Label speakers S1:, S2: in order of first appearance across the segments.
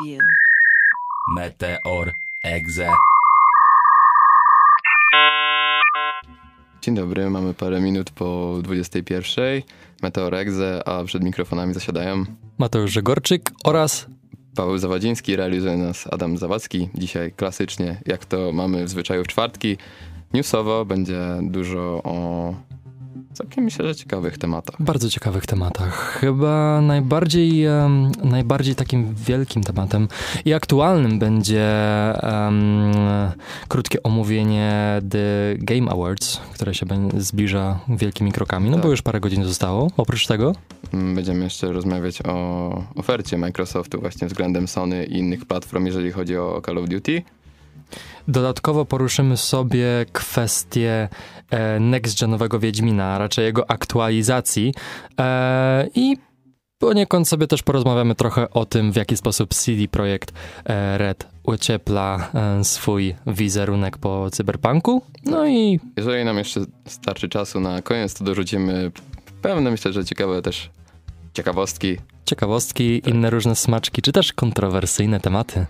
S1: Preview.
S2: Meteor Exe.
S3: Dzień dobry, mamy parę minut po 21. Meteor Exe, a przed mikrofonami zasiadają
S4: Mateusz Żegorczyk oraz
S3: Paweł Zawadziński, realizuje nas Adam Zawadzki. Dzisiaj klasycznie, jak to mamy w zwyczaju w czwartki, newsowo będzie dużo o całkiem myślę, że ciekawych tematach.
S4: bardzo ciekawych tematach. Chyba najbardziej, em, najbardziej takim wielkim tematem i aktualnym będzie em, krótkie omówienie The Game Awards, które się zbliża wielkimi krokami, no
S3: Tak.
S4: bo już parę godzin zostało. Oprócz tego
S3: Mm, Będziemy jeszcze rozmawiać o ofercie Microsoftu właśnie względem Sony i innych platform, jeżeli chodzi o Call of Duty.
S4: dodatkowo poruszymy sobie kwestię next-genowego Wiedźmina, a raczej jego aktualizacji e, i poniekąd sobie też porozmawiamy trochę o tym, w jaki sposób CD Projekt e, Red uciepla e, swój wizerunek po cyberpunku. No i
S3: Jeżeli nam jeszcze starczy czasu na koniec, to dorzucimy pewne, myślę, że ciekawe też ciekawostki.
S4: ciekawostki, inne różne smaczki, czy też kontrowersyjne tematy.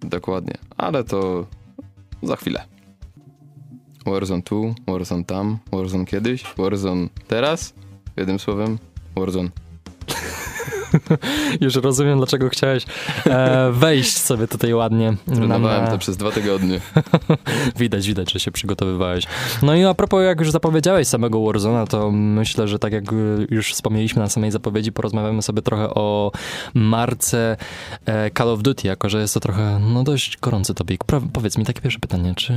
S3: Dokładnie, ale to za chwilę. Warzone tu, Warzone tam, Warzone kiedyś, Warzone teraz. Jednym słowem, Warzone.
S4: Już rozumiem, dlaczego chciałeś e, wejść sobie tutaj ładnie.
S3: Trenowałem
S4: na-
S3: to przez dwa tygodnie.
S4: Widać, widać, że się przygotowywałeś. No i a propos, jak już zapowiedziałeś samego Warzona, to myślę, że tak jak już wspomnieliśmy na samej zapowiedzi, porozmawiamy sobie trochę o marce e, Call of Duty, jako że jest to trochę, no dość gorący topik. Pro, powiedz mi takie pierwsze pytanie, czy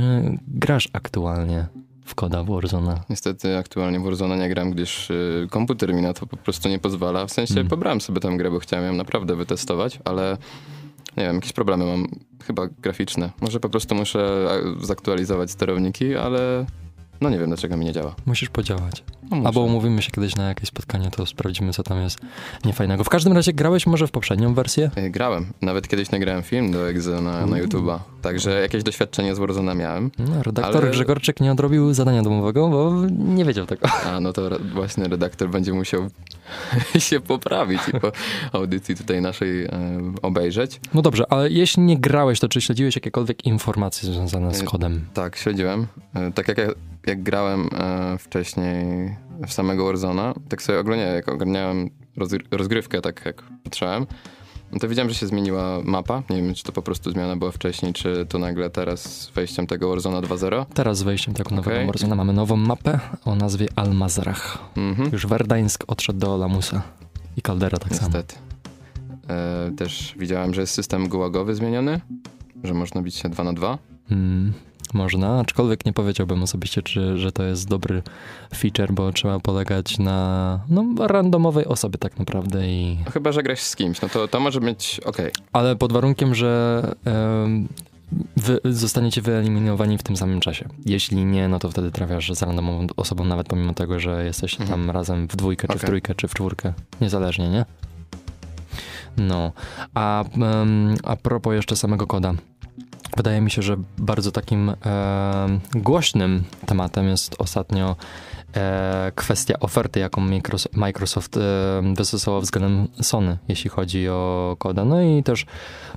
S4: grasz aktualnie w koda Warzona?
S3: Niestety aktualnie w Warzone nie gram, gdyż y, komputer mi na to po prostu nie pozwala. W sensie
S4: Mm.
S3: pobrałem sobie tę grę, bo chciałem ją naprawdę wytestować, ale nie wiem, jakieś problemy mam, chyba graficzne. Może po prostu muszę zaktualizować sterowniki, ale no nie wiem, dlaczego mi nie działa.
S4: Musisz podziałać.
S3: No, muszę.
S4: Albo umówimy się kiedyś na jakieś spotkanie, to sprawdzimy, co tam jest niefajnego. W każdym razie grałeś może w poprzednią wersję?
S3: Y, Grałem. Nawet kiedyś nagrałem film do Exe na, na YouTube'a. Także jakieś doświadczenie z Warzona miałem.
S4: No, redaktor
S3: Ale-
S4: Grzegorczyk nie odrobił zadania domowego, bo nie wiedział tego.
S3: A no to re- właśnie redaktor będzie musiał się poprawić i po audycji tutaj naszej e, obejrzeć.
S4: No dobrze, ale jeśli nie grałeś, to czy śledziłeś jakiekolwiek informacje związane z
S3: Y,
S4: kodem?
S3: Tak, śledziłem. E, Tak jak, jak grałem e, wcześniej w samego Warzona, tak sobie ogólnie jak ogarniałem rozgry- rozgrywkę, tak jak patrzyłem, no to widziałem, że się zmieniła mapa. Nie wiem, czy to po prostu zmiana była wcześniej, czy to nagle teraz z wejściem tego Warzona 2.0.
S4: Teraz z wejściem tego nowego
S3: Okej.
S4: Warzona mamy nową mapę o nazwie Almazrach.
S3: Mhm.
S4: Już Werdańsk odszedł do Lamusa i Caldera tak samo.
S3: Niestety. E, też widziałem, że jest system gułagowy zmieniony, że można bić się 2 na 2.
S4: Mm, można, aczkolwiek nie powiedziałbym osobiście, czy, że to jest dobry feature, bo trzeba polegać na no, randomowej osobie tak naprawdę i...
S3: No chyba, że grasz z kimś, no to, to może być okej.
S4: Ale pod warunkiem, że wy zostaniecie wyeliminowani w tym samym czasie. Jeśli nie, no to wtedy trafiasz z randomową osobą, nawet pomimo tego, że jesteście
S3: Mhm.
S4: tam razem w dwójkę, czy w trójkę, czy w czwórkę. Niezależnie, nie? No, a, a propos jeszcze samego koda. Wydaje mi się, że bardzo takim em, głośnym tematem jest ostatnio e, kwestia oferty, jaką Microsoft, e, wystosował względem Sony, jeśli chodzi o koda. No i też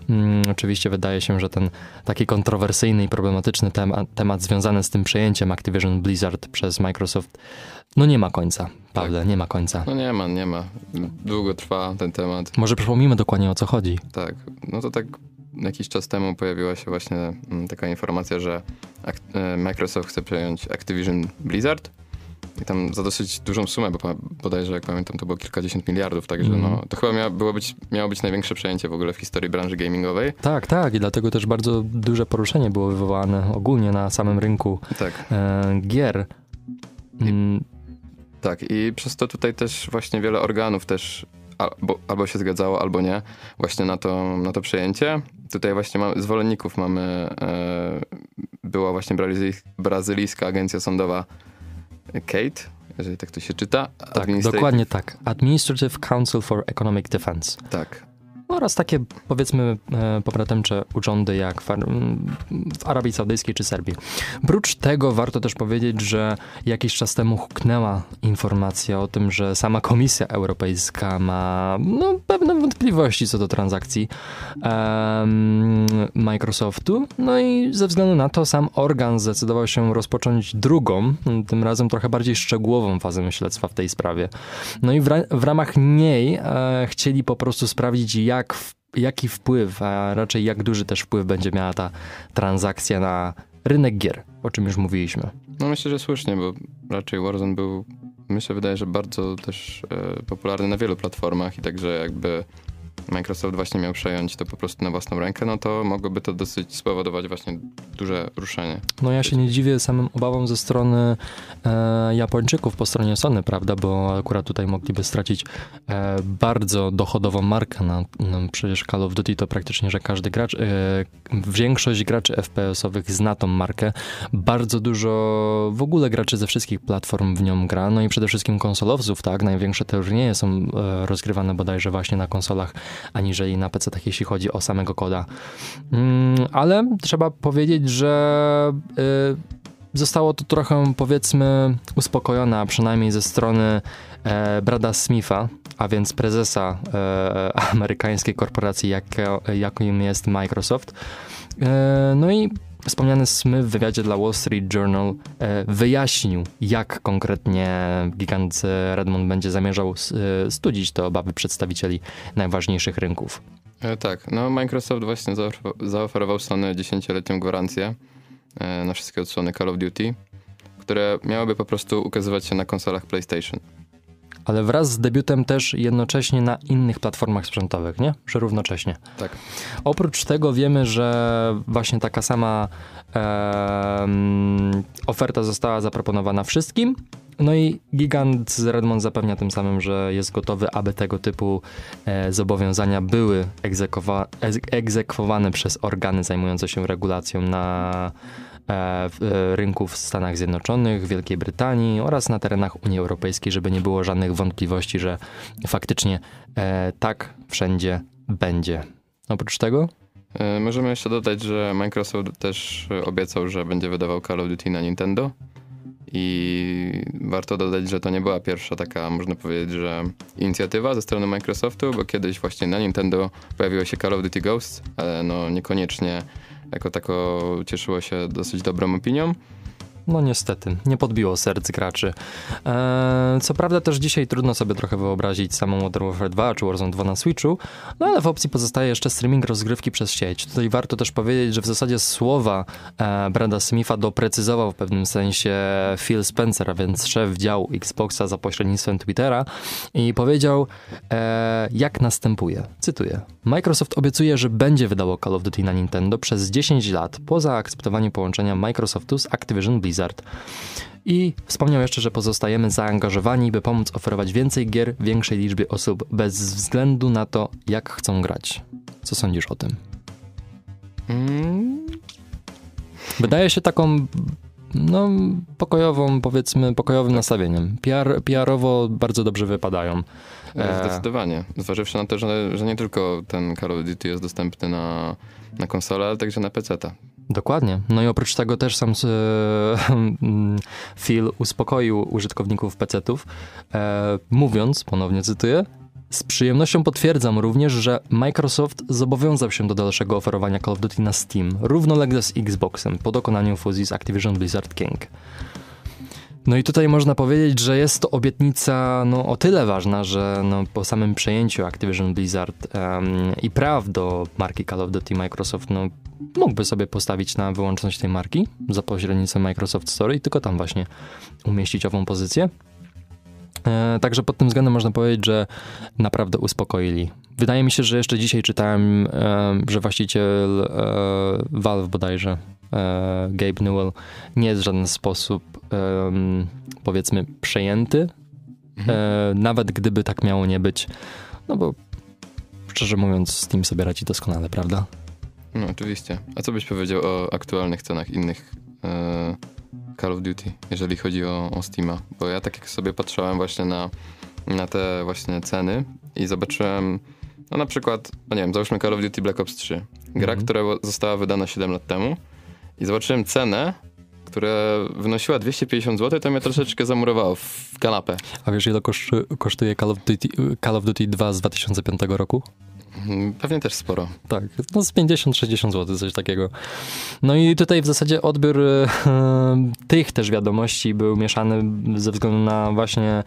S4: mm, oczywiście wydaje się, że ten taki kontrowersyjny i problematyczny temat, temat związany z tym przejęciem Activision Blizzard przez Microsoft, no nie ma końca, Pawle, nie ma końca.
S3: No nie ma, nie ma. Długo trwa ten temat.
S4: Może przypomnijmy dokładnie o co chodzi.
S3: Tak, no to tak jakiś czas temu pojawiła się właśnie mm, taka informacja, że e, Microsoft chce przejąć Activision Blizzard i tam za dosyć dużą sumę, bo bodajże jak pamiętam to było kilkadziesiąt miliardów, także
S4: Mhm.
S3: no to chyba miało, było być, miało być największe przejęcie w ogóle w historii branży gamingowej.
S4: Tak, tak, i dlatego też bardzo duże poruszenie było wywołane ogólnie na samym rynku
S3: Tak,
S4: e, gier. Mm,
S3: tak i przez to tutaj też właśnie wiele organów też albo, albo się zgadzało, albo nie, właśnie na to, na to przejęcie. Tutaj właśnie mamy, zwolenników mamy, e, była właśnie brazylijs- brazylijska agencja sądowa Kate, jeżeli tak to się czyta.
S4: tak, dokładnie tak. Administrative Council for Economic Defense.
S3: Tak.
S4: Oraz takie powiedzmy e, pobratymcze urządy jak w, w Arabii Saudyjskiej czy Serbii. Prócz tego warto też powiedzieć, że jakiś czas temu huknęła informacja o tym, że sama Komisja Europejska ma no, pewne wątpliwości co do transakcji em, Microsoftu. No i ze względu na to sam organ zdecydował się rozpocząć drugą, tym razem trochę bardziej szczegółową fazę śledztwa w tej sprawie. No i w, ra- w ramach niej e, chcieli po prostu sprawdzić, jak w, jaki wpływ, a raczej jak duży też wpływ będzie miała ta transakcja na rynek gier, o czym już mówiliśmy.
S3: No myślę, że słusznie, bo raczej Warzone był, się wydaje, że bardzo też e, popularny na wielu platformach i także jakby Microsoft właśnie miał przejąć to po prostu na własną rękę, no to mogłoby to dosyć spowodować właśnie duże ruszenie.
S4: No ja się nie dziwię samym obawom ze strony e, Japończyków po stronie Sony, prawda, bo akurat tutaj mogliby stracić e, bardzo dochodową markę. Na, no, przecież Call of Duty to praktycznie, że każdy gracz, e, większość graczy FPS-owych zna tą markę. Bardzo dużo w ogóle graczy ze wszystkich platform w nią gra, no i przede wszystkim konsolowców, tak, największe turnieje są e, rozgrywane bodajże właśnie na konsolach, aniżeli na PC, tak jeśli chodzi o samego koda. Mm, ale trzeba powiedzieć, że y, zostało to trochę, powiedzmy, uspokojone, a przynajmniej ze strony e, Brada Smitha, a więc prezesa e, amerykańskiej korporacji, jak, jaką jest Microsoft. E, no i wspomniany Smith w wywiadzie dla Wall Street Journal e, wyjaśnił, jak konkretnie gigant e, Redmond będzie zamierzał e, studzić te obawy przedstawicieli najważniejszych rynków.
S3: Tak, no Microsoft właśnie zaofer- zaoferował Sony 10-letnią gwarancję na wszystkie odsłony Call of Duty, które miałyby po prostu ukazywać się na konsolach PlayStation.
S4: Ale wraz z debiutem też jednocześnie na innych platformach sprzętowych, nie? Że równocześnie.
S3: Tak.
S4: Oprócz tego wiemy, że właśnie taka sama em, oferta została zaproponowana wszystkim. No i gigant z Redmond zapewnia tym samym, że jest gotowy, aby tego typu e, zobowiązania były egzekwowa- egzekwowane przez organy zajmujące się regulacją na e, e, rynku w Stanach Zjednoczonych, Wielkiej Brytanii oraz na terenach Unii Europejskiej, żeby nie było żadnych wątpliwości, że faktycznie e, tak wszędzie będzie. Oprócz tego
S3: Możemy jeszcze dodać, że Microsoft też obiecał, że będzie wydawał Call of Duty na Nintendo. I warto dodać, że to nie była pierwsza taka, można powiedzieć, że inicjatywa ze strony Microsoftu, bo kiedyś właśnie na Nintendo pojawiło się Call of Duty Ghosts, ale no niekoniecznie jako tako cieszyło się dosyć dobrą opinią.
S4: No niestety, nie podbiło serc graczy. Eee, co prawda też dzisiaj trudno sobie trochę wyobrazić samą Modern Warfare 2 czy Warzone 2 na Switchu, no ale w opcji pozostaje jeszcze streaming rozgrywki przez sieć. Tutaj warto też powiedzieć, że w zasadzie słowa e, Brada Smitha doprecyzował w pewnym sensie Phil Spencer, a więc szef działu Xboxa za pośrednictwem Twittera i powiedział e, jak następuje. Cytuję. Microsoft obiecuje, że będzie wydało Call of Duty na Nintendo przez 10 lat po zaakceptowaniu połączenia Microsoftu z Activision Blizzard. I wspomniał jeszcze, że pozostajemy zaangażowani, by pomóc oferować więcej gier większej liczbie osób, bez względu na to, jak chcą grać. Co sądzisz o tym?
S3: Mm,
S4: Wydaje się taką, no, pokojową, powiedzmy, pokojowym nastawieniem. PR, PR-owo bardzo dobrze wypadają.
S3: e, Zdecydowanie. Zważywszy na to, że, że nie tylko ten Call of Duty jest dostępny na, na konsolę, ale także na PC-ta.
S4: Dokładnie. No i oprócz tego też sam e, Phil uspokoił użytkowników PC-ów, e, mówiąc, ponownie cytuję, z przyjemnością potwierdzam również, że Microsoft zobowiązał się do dalszego oferowania Call of Duty na Steam, równolegle z Xboxem, po dokonaniu fuzji z Activision Blizzard King. No i tutaj można powiedzieć, że jest to obietnica no, o tyle ważna, że no, po samym przejęciu Activision Blizzard em, i praw do marki Call of Duty Microsoft no, mógłby sobie postawić na wyłączność tej marki za pośrednictwem Microsoft Store i tylko tam właśnie umieścić ową pozycję. E, także pod tym względem można powiedzieć, że naprawdę uspokoili. Wydaje mi się, że jeszcze dzisiaj czytałem, że właściciel e, Valve bodajże, e, Gabe Newell, nie jest w żaden sposób powiedzmy przejęty, e, nawet gdyby tak miało nie być. No bo szczerze mówiąc, Steam sobie radzi doskonale, prawda?
S3: No oczywiście. A co byś powiedział o aktualnych cenach innych e, Call of Duty, jeżeli chodzi o, o Steama? Bo ja tak jak sobie patrzyłem właśnie na, na te właśnie ceny i zobaczyłem No na przykład, no nie wiem, załóżmy Call of Duty Black Ops 3. Gra,
S4: Mhm.
S3: która została wydana 7 lat temu i zobaczyłem cenę, która wynosiła 250 zł, to mnie troszeczkę zamurowało w kanapę.
S4: A wiesz, ile kosztuje, Call, of Duty, Call of Duty 2 z 2005 roku?
S3: Mm, Pewnie też sporo.
S4: Tak, no z 50-60 zł, coś takiego. No i tutaj w zasadzie odbiór e, tych też wiadomości był mieszany ze względu na właśnie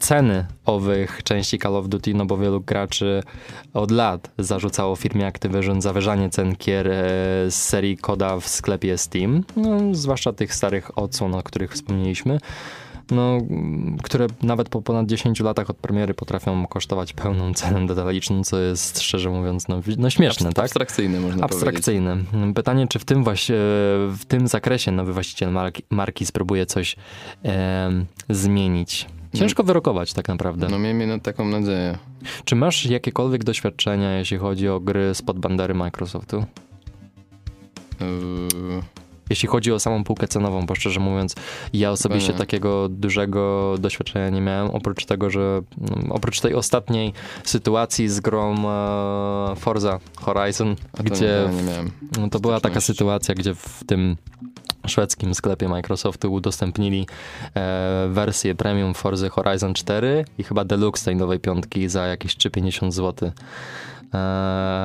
S4: ceny owych części Call of Duty, no bo wielu graczy od lat zarzucało firmie Activision zawyżanie cen gier e, z serii koda w sklepie Steam, no, zwłaszcza tych starych odsłon, o których wspomnieliśmy no, które nawet po ponad 10 latach od premiery potrafią kosztować pełną cenę detaliczną, co jest szczerze mówiąc no, no śmieszne,
S3: Abst-
S4: tak?
S3: Abstrakcyjny można powiedzieć.
S4: Abstrakcyjne. Pytanie, czy w tym właśnie, w tym zakresie nowy właściciel marki, marki spróbuje coś em, zmienić? Ciężko wyrokować tak naprawdę.
S3: No miejmy na taką nadzieję.
S4: Czy masz jakiekolwiek doświadczenia, jeśli chodzi o gry spod bandery Microsoftu?
S3: Yy,
S4: Jeśli chodzi o samą półkę cenową, bo szczerze mówiąc, ja osobiście takiego dużego doświadczenia nie miałem, oprócz tego, że no, oprócz tej ostatniej sytuacji z grą e, Forza Horizon,
S3: to
S4: gdzie
S3: nie, nie
S4: no, to była taka sytuacja, gdzie w tym szwedzkim sklepie Microsoftu udostępnili e, wersję premium Forza Horizon 4 i chyba deluxe tej nowej piątki za jakieś 3,50 zł. E,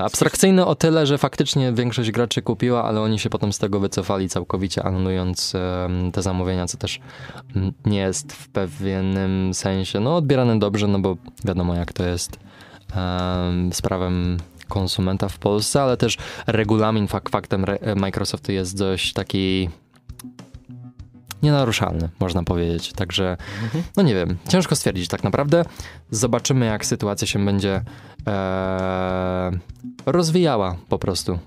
S4: abstrakcyjne o tyle, że faktycznie większość graczy kupiła, ale oni się potem z tego wycofali całkowicie, anulując e, te zamówienia, co też mm, nie jest w pewnym sensie no, odbierane dobrze, no bo wiadomo jak to jest em, z prawem konsumenta w Polsce, ale też regulamin fakt faktem Microsoftu jest dość taki nienaruszalny, można powiedzieć. Także, no nie wiem, ciężko stwierdzić tak naprawdę. Zobaczymy, jak sytuacja się będzie e, rozwijała po prostu.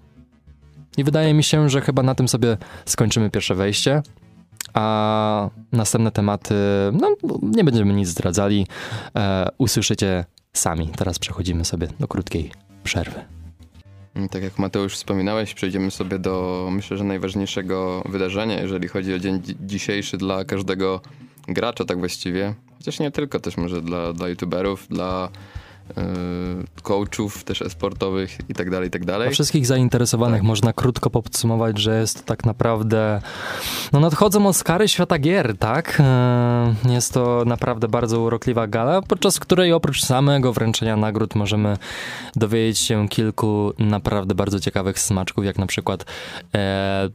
S4: I wydaje mi się, że chyba na tym sobie skończymy pierwsze wejście. A następne tematy, no nie będziemy nic zdradzali, e, usłyszycie sami. Teraz przechodzimy sobie do krótkiej przerwy.
S3: Mm, Tak jak Mateusz wspominałeś, przejdziemy sobie do, myślę, że najważniejszego wydarzenia, jeżeli chodzi o dzień dzi- dzisiejszy dla każdego gracza, tak właściwie. Chociaż nie tylko, też może dla, dla youtuberów, dla coachów też e-sportowych i tak dalej, i tak dalej.
S4: Wszystkich zainteresowanych można krótko podsumować, że jest to tak naprawdę. No, nadchodzą Oscary świata gier, tak? E, Jest to naprawdę bardzo urokliwa gala, podczas której oprócz samego wręczenia nagród możemy dowiedzieć się kilku naprawdę bardzo ciekawych smaczków, jak na przykład e,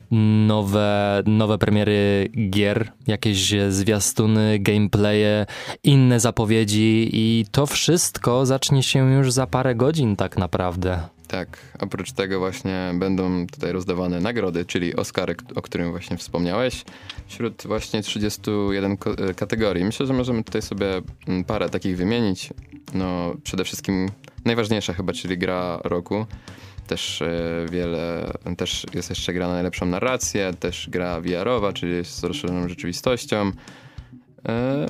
S4: nowe, nowe premiery gier, jakieś zwiastuny, gameplaye, inne zapowiedzi i to wszystko zacznie się już za parę godzin tak naprawdę.
S3: Tak, oprócz tego właśnie będą tutaj rozdawane nagrody, czyli Oscary, o którym właśnie wspomniałeś, wśród właśnie 31 ko- e, kategorii. Myślę, że możemy tutaj sobie mm, parę takich wymienić. No, przede wszystkim najważniejsza chyba, czyli gra roku. Też e, wiele, też jest jeszcze gra na najlepszą narrację, też gra VR-owa, czyli z rozszerzoną rzeczywistością. E,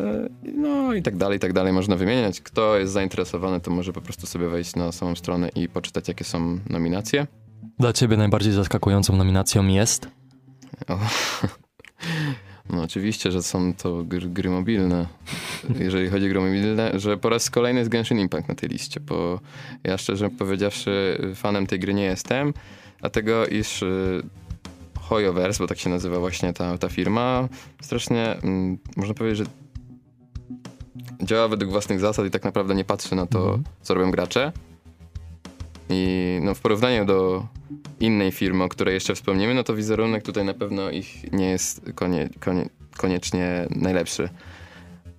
S3: No i tak dalej, i tak dalej można wymieniać. Kto jest zainteresowany, to może po prostu sobie wejść na samą stronę i poczytać, jakie są nominacje.
S4: Dla ciebie najbardziej zaskakującą nominacją jest?
S3: O. No oczywiście, że są to gry, gry mobilne. Jeżeli chodzi o gry mobilne, że po raz kolejny jest Genshin Impact na tej liście, bo ja szczerze powiedziawszy fanem tej gry nie jestem, dlatego iż y, Hoyoverse, bo tak się nazywa właśnie ta, ta firma, strasznie mm, można powiedzieć, że działa według własnych zasad i tak naprawdę nie patrzy na to,
S4: Mhm.
S3: co robią gracze. I no, w porównaniu do innej firmy, o której jeszcze wspomnimy, no to wizerunek tutaj na pewno ich nie jest konie, konie, koniecznie najlepszy.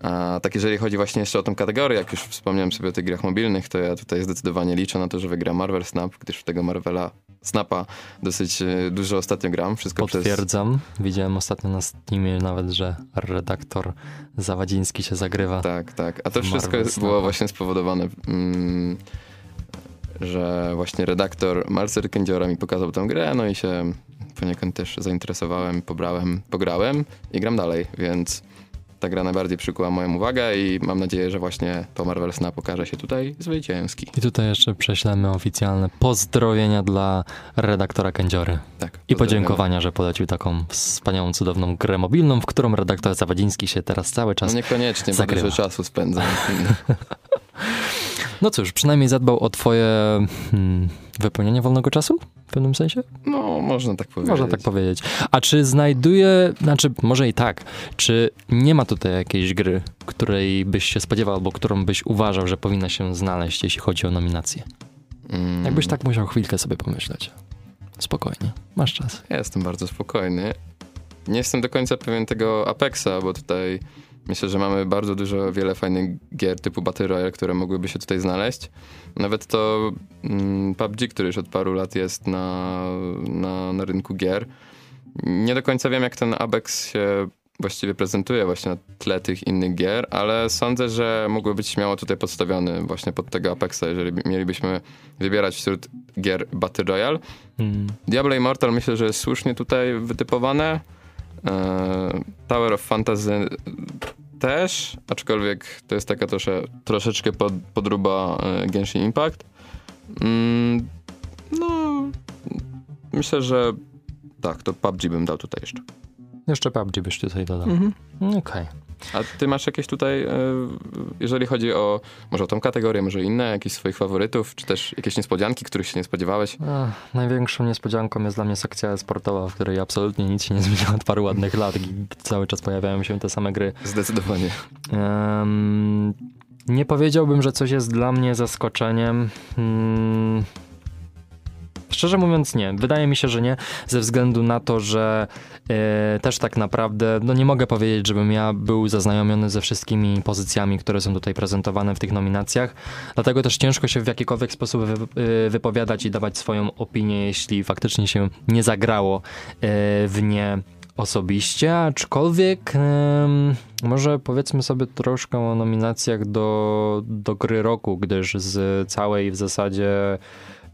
S3: A tak jeżeli chodzi właśnie jeszcze o tą kategorię, jak już wspomniałem sobie o tych grach mobilnych, to ja tutaj zdecydowanie liczę na to, że wygra Marvel Snap, gdyż tego Marvela Snapa dosyć e, dużo ostatnio gram. Wszystko przez...
S4: Potwierdzam. Widziałem ostatnio na Steamie nawet, że redaktor Zawadziński się zagrywa.
S3: Tak, tak. A to wszystko jest- było właśnie spowodowane, mm, że właśnie redaktor Marcel Kędziora mi pokazał tę grę, no i się poniekąd też zainteresowałem, pobrałem, pograłem i gram dalej, więc ta gra najbardziej przykuła moją uwagę i mam nadzieję, że właśnie to Marvel Snap pokaże się tutaj zwycięski.
S4: I tutaj jeszcze prześlemy oficjalne pozdrowienia dla redaktora Kędziory.
S3: Tak.
S4: I podziękowania, że polecił taką wspaniałą, cudowną grę mobilną, w którą redaktor Zawadziński się teraz cały
S3: No
S4: czas...
S3: niekoniecznie, bo
S4: Zagrywa.
S3: dużo czasu spędzam.
S4: No cóż, przynajmniej zadbał o twoje hmm, wypełnienie wolnego czasu w pewnym sensie?
S3: No, można tak powiedzieć.
S4: Można tak powiedzieć. A czy znajduje, znaczy może i tak, czy nie ma tutaj jakiejś gry, której byś się spodziewał, albo którą byś uważał, że powinna się znaleźć, jeśli chodzi o nominację?
S3: Mm,
S4: Jakbyś tak musiał chwilkę sobie pomyśleć. Spokojnie, masz czas.
S3: Ja jestem bardzo spokojny. Nie jestem do końca pewien tego Apexa, bo tutaj myślę, że mamy bardzo dużo, wiele fajnych gier typu Battle Royale, które mogłyby się tutaj znaleźć. Nawet to mm, PUBG, który już od paru lat jest na, na, na rynku gier. Nie do końca wiem, jak ten Apex się właściwie prezentuje właśnie na tle tych innych gier, ale sądzę, że mógłby być śmiało tutaj podstawiony właśnie pod tego Apexa, jeżeli by- mielibyśmy wybierać wśród gier Battle Royale.
S4: Mm.
S3: Diablo Immortal myślę, że jest słusznie tutaj wytypowane. E, Tower of Fantasy też, aczkolwiek to jest taka trosze, troszeczkę pod, podruba e, Genshin Impact. Mm, no, myślę, że tak, to PUBG bym dał tutaj jeszcze.
S4: Jeszcze PUBG byś tutaj dodał. Okej.
S3: A ty masz jakieś tutaj, e, jeżeli chodzi o może o tą kategorię, może inne, jakieś swoich faworytów, czy też jakieś niespodzianki, których się nie spodziewałeś?
S4: Ech, Największą niespodzianką jest dla mnie sekcja sportowa, w której absolutnie nic się nie zmieniło od paru ładnych lat. i Cały czas pojawiają się te same gry.
S3: Zdecydowanie.
S4: Em, nie powiedziałbym, że coś jest dla mnie zaskoczeniem. Hmm. Szczerze mówiąc, nie. Wydaje mi się, że nie, ze względu na to, że e, też tak naprawdę, no nie mogę powiedzieć, żebym ja był zaznajomiony ze wszystkimi pozycjami, które są tutaj prezentowane w tych nominacjach. Dlatego też ciężko się w jakikolwiek sposób e, wypowiadać i dawać swoją opinię, jeśli faktycznie się nie zagrało e, w nie osobiście, aczkolwiek em, może powiedzmy sobie troszkę o nominacjach do, do gry roku, gdyż z całej w zasadzie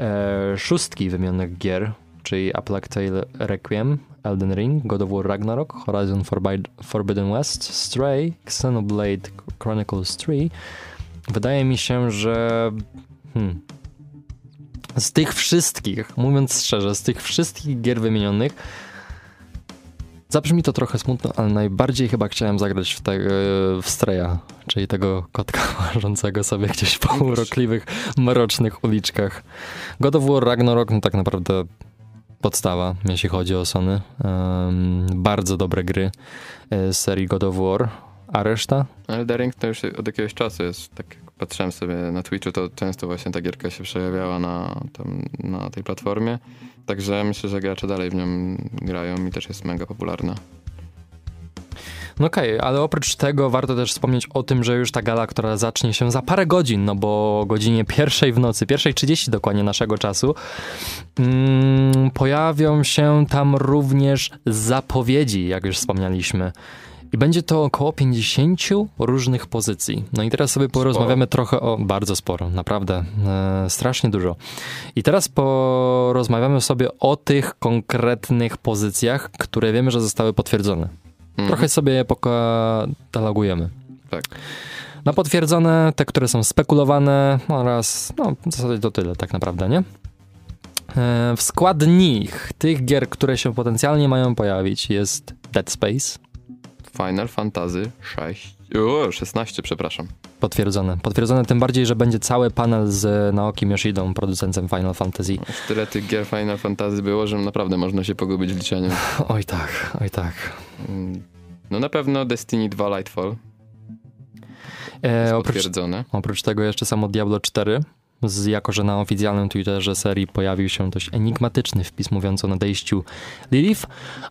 S4: e, szóstki wymienionych gier, czyli A Plague Tale Requiem, Elden Ring, God of War Ragnarok, Horizon Forbid- Forbidden West, Stray, Xenoblade Chronicles 3, wydaje mi się, że hmm, z tych wszystkich, mówiąc szczerze, z tych wszystkich gier wymienionych, Zabrzmi to trochę smutno, ale najbardziej chyba chciałem zagrać w, te, w Streja, czyli tego kotka łażącego sobie gdzieś po urokliwych, mrocznych uliczkach. God of War Ragnarok, no tak naprawdę podstawa, jeśli chodzi o Sony. Um, bardzo dobre gry e, z serii God of War. A reszta?
S3: Elden Ring to już od jakiegoś czasu jest, tak jak patrzyłem sobie na Twitchu, to często właśnie ta gierka się przejawiała na, tam, na tej platformie. Także myślę, że gracze dalej w nią grają i też jest mega popularna.
S4: No okej, ale oprócz tego warto też wspomnieć o tym, że już ta gala, która zacznie się za parę godzin, no bo o godzinie pierwszej w nocy, pierwszej 30 dokładnie naszego czasu, mm, pojawią się tam również zapowiedzi, jak już wspomnieliśmy. I będzie to około 50 różnych pozycji. No i teraz sobie porozmawiamy trochę o. Bardzo sporo, naprawdę. E, strasznie dużo. I teraz porozmawiamy sobie o tych konkretnych pozycjach, które wiemy, że zostały potwierdzone.
S3: Mhm.
S4: Trochę sobie je pokatalogujemy.
S3: Tak.
S4: Na potwierdzone, te, które są spekulowane oraz, no w zasadzie to tyle tak naprawdę, nie? E, W składnik tych gier, które się potencjalnie mają pojawić jest Dead Space,
S3: Final Fantasy 6. O, 16, przepraszam.
S4: potwierdzone. Potwierdzone tym bardziej, że będzie cały panel z Naokim Yoshidą, producentem Final Fantasy.
S3: Już tyle tych gier Final Fantasy było, że naprawdę można się pogubić w liczeniu.
S4: Oj tak, oj tak.
S3: Mm, No na pewno Destiny 2 Lightfall.
S4: E, oprócz,
S3: potwierdzone.
S4: oprócz tego jeszcze samo Diablo 4, z, jako że na oficjalnym Twitterze serii pojawił się dość enigmatyczny wpis mówiący o nadejściu Lilith,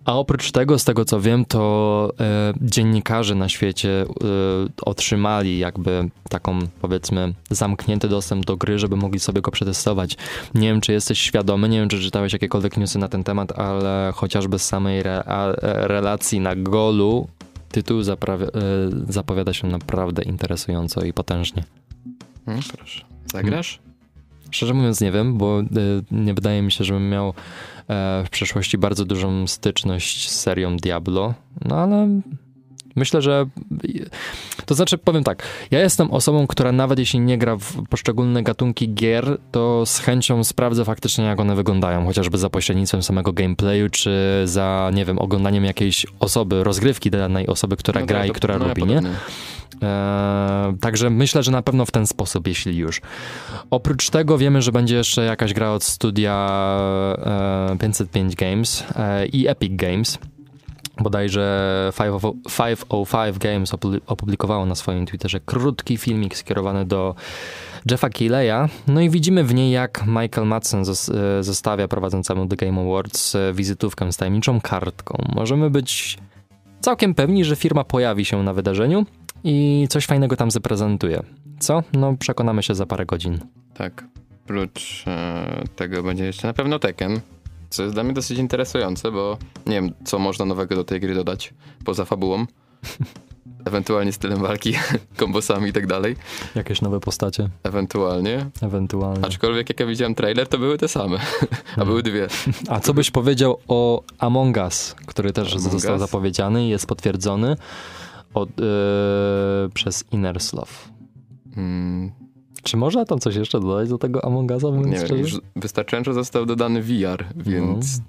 S4: a oprócz tego, z tego co wiem, to e, dziennikarze na świecie e, otrzymali jakby taką, powiedzmy, zamknięty dostęp do gry, żeby mogli sobie go przetestować. Nie wiem, czy jesteś świadomy, nie wiem, czy czytałeś jakiekolwiek newsy na ten temat, ale chociażby z samej re, a, e, relacji na Golu tytuł e, zapowiada się naprawdę interesująco i potężnie.
S3: Mm, proszę. Zagrasz?
S4: Szczerze mówiąc nie wiem, bo y, nie wydaje mi się, żebym miał e, w przeszłości bardzo dużą styczność z serią Diablo, no ale Myślę, że to znaczy powiem tak, ja jestem osobą, która nawet jeśli nie gra w poszczególne gatunki gier, to z chęcią sprawdzę faktycznie jak one wyglądają, chociażby za pośrednictwem samego gameplayu, czy za, nie wiem, oglądaniem jakiejś osoby, rozgrywki danej osoby, która
S3: No
S4: gra
S3: tak,
S4: i która
S3: no ja
S4: lubi, nie? Eee, także myślę, że na pewno w ten sposób, jeśli już. Oprócz tego wiemy, że będzie jeszcze jakaś gra od studia e, 505 Games e, i Epic Games. Bodajże 505 Games opublikowało na swoim Twitterze krótki filmik skierowany do Jeffa Keeleya. No i widzimy w niej, jak Michael Madsen zos- e, zostawia prowadzącemu The Game Awards e, wizytówkę z tajemniczą kartką. Możemy być całkiem pewni, że firma pojawi się na wydarzeniu i coś fajnego tam zaprezentuje. Co? No, przekonamy się za parę godzin.
S3: Tak. Oprócz e, tego będzie jeszcze na pewno Tekken, co jest dla mnie dosyć interesujące, bo nie wiem, co można nowego do tej gry dodać, poza fabułą. Ewentualnie stylem walki, kombosami i tak dalej.
S4: Jakieś nowe postacie,
S3: Ewentualnie.
S4: ewentualnie.
S3: Aczkolwiek jak ja widziałem trailer, to były te same. A były dwie.
S4: A co byś powiedział o Among Us, który też
S3: Among
S4: został
S3: Us?
S4: zapowiedziany i jest potwierdzony od, e, przez Innerslow.
S3: Mm,
S4: Czy można tam coś jeszcze dodać do tego Among Usa,
S3: nie wiem, już wystarczająco został dodany VR, więc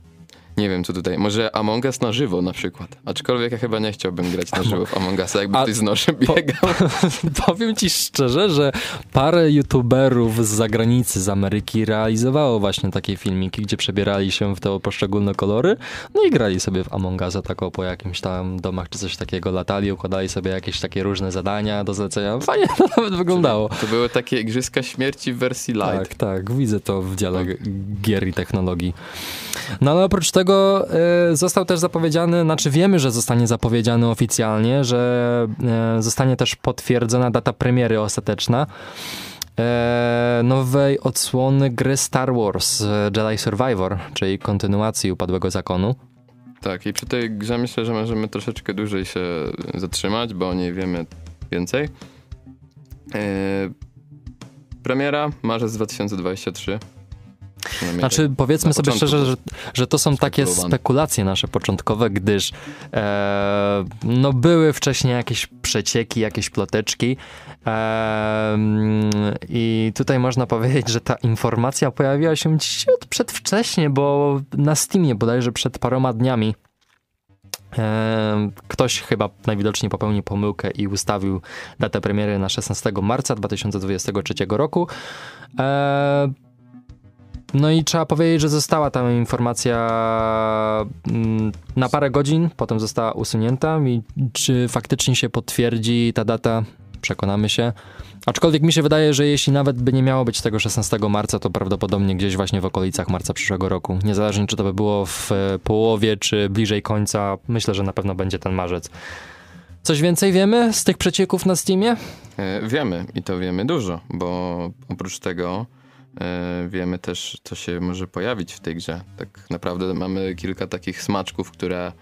S3: nie wiem co tutaj. Może Among Us na żywo na przykład. Aczkolwiek ja chyba nie chciałbym grać na żywo w Among Usa, jakby
S4: A-
S3: ktoś z nożem
S4: po-
S3: biegał.
S4: Powiem ci szczerze, że parę youtuberów z zagranicy, z Ameryki realizowało właśnie takie filmiki, gdzie przebierali się w te poszczególne kolory, no i grali sobie w Among Usa tak po jakimś tam domach czy coś takiego, latali, układali sobie jakieś takie różne zadania do zlecenia. Fajnie to nawet wyglądało.
S3: To były takie igrzyska śmierci w wersji light.
S4: Tak, tak, widzę to w dziale gier i technologii. No ale oprócz tego e, został też zapowiedziany, znaczy wiemy, że zostanie zapowiedziany oficjalnie, że e, zostanie też potwierdzona data premiery ostateczna e, nowej odsłony gry Star Wars Jedi Survivor, czyli kontynuacji Upadłego Zakonu.
S3: Tak, i przy tej grze myślę, że możemy troszeczkę dłużej się zatrzymać, bo o niej wiemy więcej. Premiera marzec 2023.
S4: Znaczy, powiedzmy sobie szczerze, że, że to są takie spekulacje nasze początkowe, gdyż e, no były wcześniej jakieś przecieki, jakieś ploteczki e, i tutaj można powiedzieć, że ta informacja pojawiła się ciut przedwcześnie, bo na Steamie bodajże przed paroma dniami e, ktoś chyba najwidoczniej popełnił pomyłkę i ustawił datę premiery na 16 marca 2023 roku. No i trzeba powiedzieć, że została tam informacja mm, na parę godzin, potem została usunięta i czy faktycznie się potwierdzi ta data, przekonamy się. Aczkolwiek mi się wydaje, że jeśli nawet by nie miało być tego 16 marca, to prawdopodobnie gdzieś właśnie w okolicach marca przyszłego roku. Niezależnie czy to by było w e, połowie, czy bliżej końca, myślę, że na pewno będzie ten marzec. Coś więcej wiemy z tych przecieków na Steamie?
S3: E, Wiemy i to wiemy dużo, bo oprócz tego wiemy też, co się może pojawić w tej grze. Tak naprawdę mamy kilka takich smaczków, które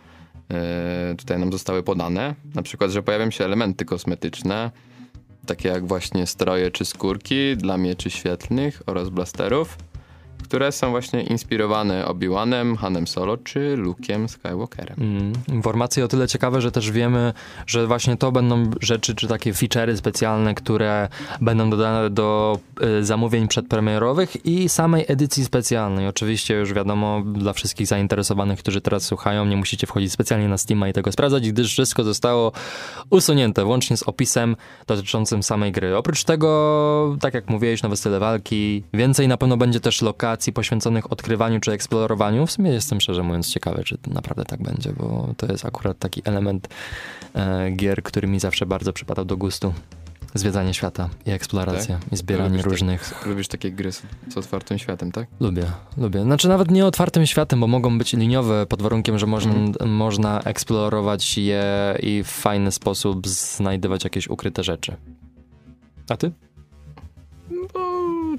S3: e, tutaj nam zostały podane. Na przykład, że pojawią się elementy kosmetyczne, takie jak właśnie stroje czy skórki dla mieczy świetlnych oraz blasterów, które są właśnie inspirowane Obi-Wanem, Hanem Solo czy Luke'em Skywalkerem.
S4: Mm, informacje o tyle ciekawe, że też wiemy, że właśnie to będą rzeczy, czy takie feature'y specjalne, które będą dodane do y, zamówień przedpremierowych i samej edycji specjalnej. Oczywiście już wiadomo, dla wszystkich zainteresowanych, którzy teraz słuchają, nie musicie wchodzić specjalnie na Steama i tego sprawdzać, gdyż wszystko zostało usunięte, włącznie z opisem dotyczącym samej gry. Oprócz tego, tak jak mówiłeś, nowe style walki, więcej na pewno będzie też lokacji poświęconych odkrywaniu czy eksplorowaniu. W sumie jestem szczerze mówiąc ciekawy, czy naprawdę tak będzie, bo to jest akurat taki element e, gier, który mi zawsze bardzo przypadał do gustu. Zwiedzanie świata i eksploracja i zbieranie
S3: Lubisz tak-
S4: różnych...
S3: Lubisz takie gry z, z otwartym światem, tak?
S4: Lubię, lubię. Znaczy nawet nie otwartym światem, bo mogą być liniowe pod warunkiem, że można, można eksplorować je i w fajny sposób znajdywać jakieś ukryte rzeczy. A ty?
S3: Bo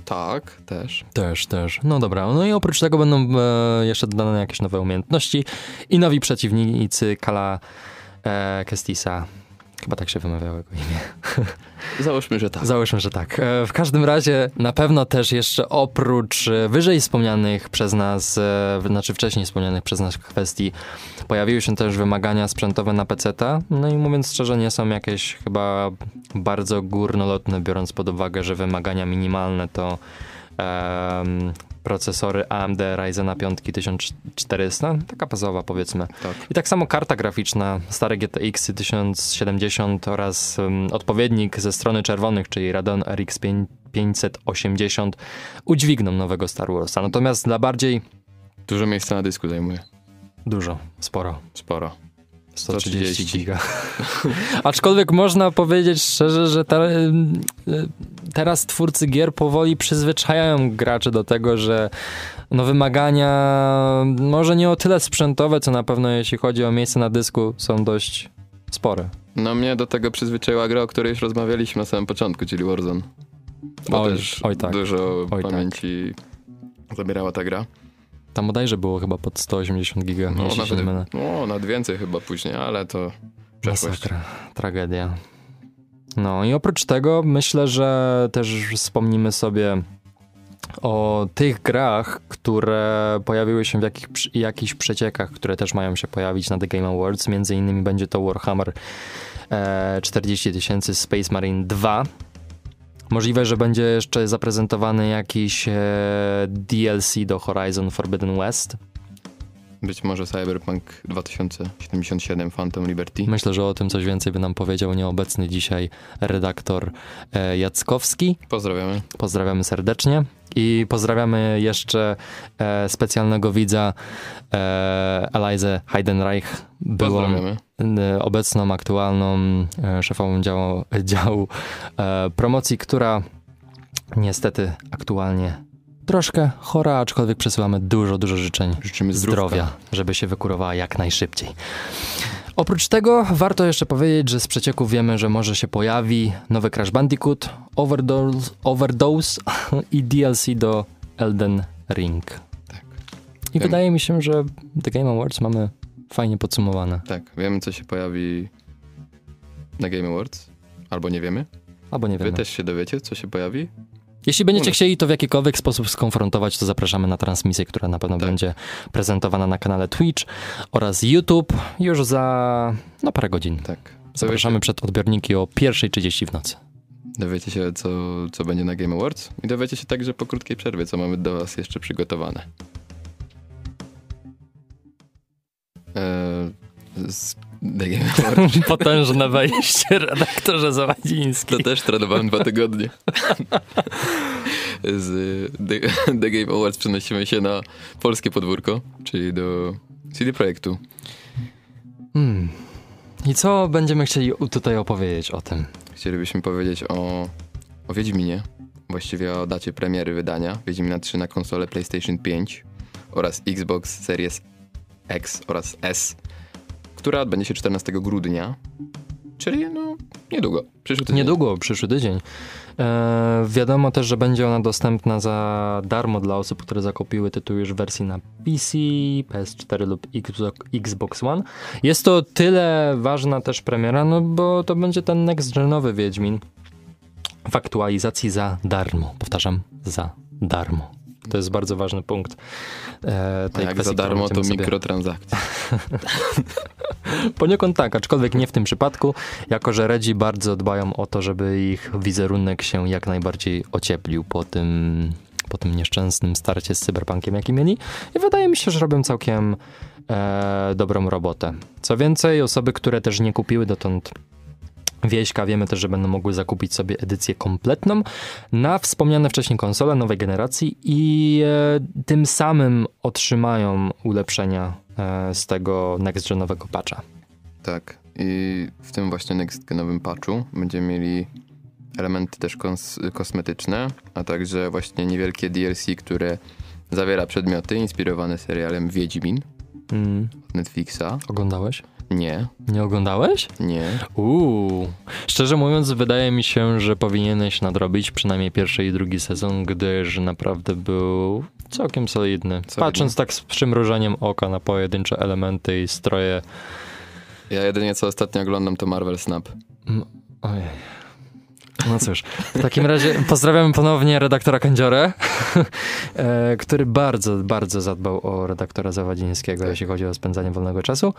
S3: tak, też.
S4: Też, też. No dobra. No i oprócz tego będą e, jeszcze dodane jakieś nowe umiejętności i nowi przeciwnicy Kala e, Kestisa. Chyba tak się wymawiało jego imię.
S3: Załóżmy, że tak.
S4: Załóżmy, że tak. E, W każdym razie na pewno też jeszcze oprócz e, wyżej wspomnianych przez nas, e, znaczy wcześniej wspomnianych przez nas kwestii, pojawiły się też wymagania sprzętowe na PC-ta. No i mówiąc szczerze, nie są jakieś chyba bardzo górnolotne, biorąc pod uwagę, że wymagania minimalne to em, procesory AMD Ryzena 5 1400, taka bazowa powiedzmy.
S3: Tak.
S4: I tak samo karta graficzna, stare GTX 1070 oraz um, odpowiednik ze strony czerwonych, czyli Radeon RX 5 580 udźwigną nowego Star Warsa. Natomiast dla bardziej
S3: Dużo miejsca na dysku zajmuje.
S4: dużo, sporo,
S3: Sporo.
S4: 130
S3: 130.
S4: giga. Aczkolwiek można powiedzieć szczerze, że te, teraz twórcy gier powoli przyzwyczajają graczy do tego, że no wymagania, może nie o tyle sprzętowe, co na pewno jeśli chodzi o miejsce na dysku, są dość spore.
S3: No mnie do tego przyzwyczaiła gra, o której już rozmawialiśmy na samym początku, czyli Warzone. Bo
S4: Oj,
S3: też
S4: oj tak.
S3: dużo
S4: Oj tak.
S3: pamięci zabierała ta gra.
S4: Tam bodajże było chyba pod 180 giga,
S3: No,
S4: nie mylę.
S3: no nawet więcej chyba później, ale to przeszłość.
S4: Masakra, tragedia. No i oprócz tego myślę, że też wspomnimy sobie o tych grach, które pojawiły się w jakich, jakichś przeciekach, które też mają się pojawić na The Game Awards. Między innymi będzie to Warhammer e, 40 tysięcy Space Marine 2. Możliwe, że będzie jeszcze zaprezentowany jakiś e, DLC do Horizon Forbidden West.
S3: Być może Cyberpunk 2077 Phantom Liberty.
S4: Myślę, że o tym coś więcej by nam powiedział nieobecny dzisiaj redaktor e, Jackowski.
S3: Pozdrawiamy.
S4: Pozdrawiamy serdecznie i pozdrawiamy jeszcze e, specjalnego widza e, Elizę Heidenreich, byłą e, obecną, aktualną e, szefową działu, działu e, promocji, która niestety aktualnie troszkę chora, aczkolwiek przesyłamy dużo, dużo życzeń
S3: Życzymy zdrówka.
S4: zdrowia, żeby się wykurowała jak najszybciej. Oprócz tego warto jeszcze powiedzieć, że z przecieków wiemy, że może się pojawi nowy Crash Bandicoot, Overdose, Overdose i DLC do Elden Ring.
S3: Tak.
S4: I
S3: Wiem.
S4: wydaje mi się, że The Game Awards mamy fajnie podsumowane.
S3: Tak, wiemy co się pojawi na Game Awards. Albo nie wiemy.
S4: Albo nie
S3: Wy
S4: wiem.
S3: też się dowiecie, co się pojawi?
S4: Jeśli będziecie chcieli to w jakikolwiek sposób skonfrontować, to zapraszamy na transmisję, która na pewno
S3: Tak.
S4: będzie prezentowana na kanale Twitch oraz YouTube już za no, parę godzin.
S3: Tak.
S4: Zapraszamy przed odbiorniki o 1.30 w nocy.
S3: Dowiecie się, co, co będzie na Game Awards i dowiecie się także po krótkiej przerwie, co mamy do was jeszcze przygotowane. Eee, z
S4: Potężne wejście, redaktorze Zawadziński.
S3: to też trenowałem dwa tygodnie. Z The, The Game Awards przenosimy się na polskie podwórko, czyli do CD Projektu.
S4: Hmm. I co będziemy chcieli tutaj opowiedzieć o tym?
S3: Chcielibyśmy powiedzieć o, o Wiedźminie, właściwie o dacie premiery wydania Wiedźmina 3 na konsolę PlayStation 5 oraz Xbox Series X oraz S, która odbędzie się 14 grudnia, czyli no niedługo, przyszły tydzień.
S4: Niedługo, przyszły tydzień. E, wiadomo też, że będzie ona dostępna za darmo dla osób, które zakupiły tytuł już w wersji na PC, PS4 lub Xbox, One. Jest to tyle ważna też premiera, no bo to będzie ten next-genowy Wiedźmin w aktualizacji za darmo. Powtarzam, za darmo. To jest bardzo ważny punkt e,
S3: A
S4: tej
S3: jak
S4: kwestii,
S3: za darmo, to
S4: sobie-
S3: mikrotransakcje.
S4: Poniekąd tak, aczkolwiek nie w tym przypadku, jako że Redzi bardzo dbają o to, żeby ich wizerunek się jak najbardziej ocieplił po tym, po tym nieszczęsnym starcie z Cyberpunkiem, jaki mieli. I wydaje mi się, że robią całkiem e, dobrą robotę. Co więcej, osoby, które też nie kupiły dotąd Wieśka, wiemy też, że będą mogły zakupić sobie edycję kompletną na wspomniane wcześniej konsole nowej generacji i e, tym samym otrzymają ulepszenia z tego next-genowego patcha.
S3: Tak. I w tym właśnie next-genowym patchu będziemy mieli elementy też kos- kosmetyczne, a także właśnie niewielkie DLC, które zawiera przedmioty inspirowane serialem Wiedźmin
S4: Mm.
S3: od Netflixa.
S4: Oglądałeś?
S3: Nie,
S4: Nie oglądałeś?
S3: nie.
S4: Uuu. Szczerze mówiąc, wydaje mi się, że powinieneś nadrobić przynajmniej pierwszy i drugi sezon, gdyż naprawdę był całkiem solidny.
S3: Solidny.
S4: Patrząc tak z przymrużeniem oka na pojedyncze elementy i stroje.
S3: Ja jedynie co ostatnio oglądam to Marvel Snap.
S4: Ojej. No cóż, w takim razie pozdrawiamy ponownie redaktora Kędziorę, e, który bardzo, bardzo zadbał o redaktora Zawadzińskiego, jeśli chodzi o spędzanie wolnego czasu.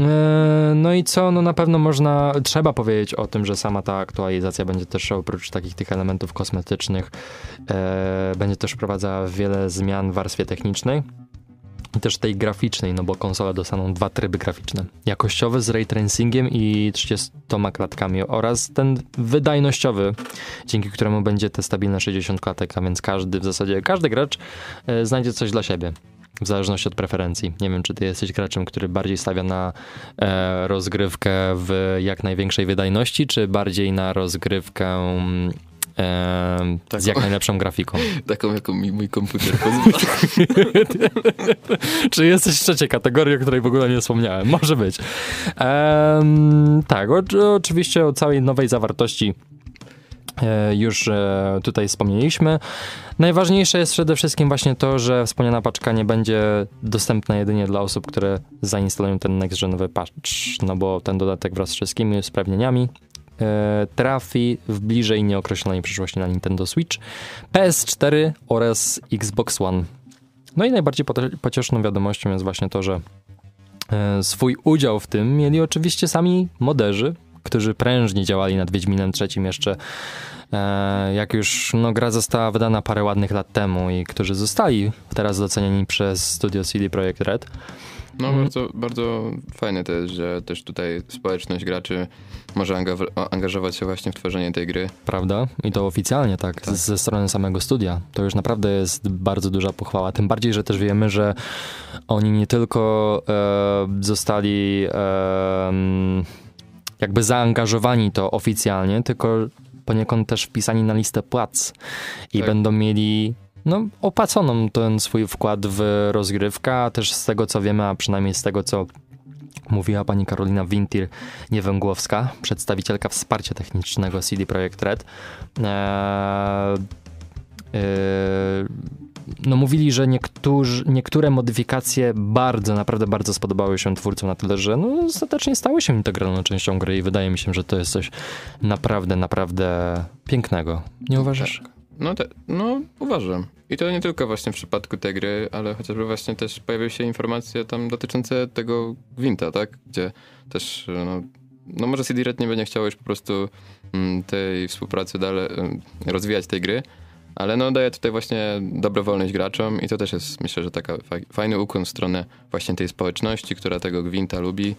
S4: E, no i co, no na pewno można, trzeba powiedzieć o tym, że sama ta aktualizacja będzie też oprócz takich tych elementów kosmetycznych, e, będzie też wprowadzała wiele zmian w warstwie technicznej też tej graficznej, no bo konsole dostaną dwa tryby graficzne. Jakościowy z ray tracingiem i 30 klatkami oraz ten wydajnościowy, dzięki któremu będzie te stabilne 60 klatek, a więc każdy w zasadzie, każdy gracz e, znajdzie coś dla siebie. W zależności od preferencji. Nie wiem, czy ty jesteś graczem, który bardziej stawia na e, rozgrywkę w jak największej wydajności, czy bardziej na rozgrywkę mm, e,
S3: Taką-
S4: z jak najlepszą grafiką.
S3: Taką, jaką mi mój komputer pozwala.
S4: Czy jesteś w trzeciej kategorii, o której w ogóle nie wspomniałem? Może być. Em, tak, o, oczywiście o całej nowej zawartości e, już e, tutaj wspomnieliśmy. Najważniejsze jest przede wszystkim właśnie to, że wspomniana paczka nie będzie dostępna jedynie dla osób, które zainstalują ten next-genowy patch, no bo ten dodatek wraz z wszystkimi usprawnieniami e, trafi w bliżej nieokreślonej przyszłości na Nintendo Switch, PS4 oraz Xbox One. No i najbardziej pocieszną wiadomością jest właśnie to, że e, swój udział w tym mieli oczywiście sami moderzy, którzy prężnie działali nad Wiedźminem III jeszcze e, jak już no, gra została wydana parę ładnych lat temu i którzy zostali teraz docenieni przez studio CD Projekt Red.
S3: No
S4: Mhm.
S3: bardzo, bardzo fajne to jest, że też tutaj społeczność graczy może angażować się właśnie w tworzenie tej gry.
S4: Prawda? I to oficjalnie tak,
S3: Tak.
S4: ze strony samego studia. To już naprawdę jest bardzo duża pochwała. Tym bardziej, że też wiemy, że oni nie tylko e, zostali e, jakby zaangażowani to oficjalnie, tylko poniekąd też wpisani na listę płac i
S3: Tak.
S4: będą mieli no, opłaconą ten swój wkład w rozgrywkę, a też z tego co wiemy, a przynajmniej z tego co mówiła pani Karolina Wintir Niewęgłowska, przedstawicielka wsparcia technicznego CD Projekt Red. Eee, no mówili, że niektórzy, niektóre modyfikacje bardzo, naprawdę bardzo spodobały się twórcom na tyle, że no, ostatecznie stały się integralną częścią gry i wydaje mi się, że to jest coś naprawdę, naprawdę pięknego. Nie uważasz?
S3: No, te, no uważam. I to nie tylko właśnie w przypadku tej gry, ale chociażby właśnie też pojawiły się informacje tam dotyczące tego Gwinta, tak? Gdzie też, no, no może CD Red nie będzie chciało już po prostu mm, tej współpracy dalej em, rozwijać tej gry, ale no daje tutaj właśnie dobrowolność graczom i to też jest myślę, że taka faj, fajny ukłon w stronę właśnie tej społeczności, która tego Gwinta lubi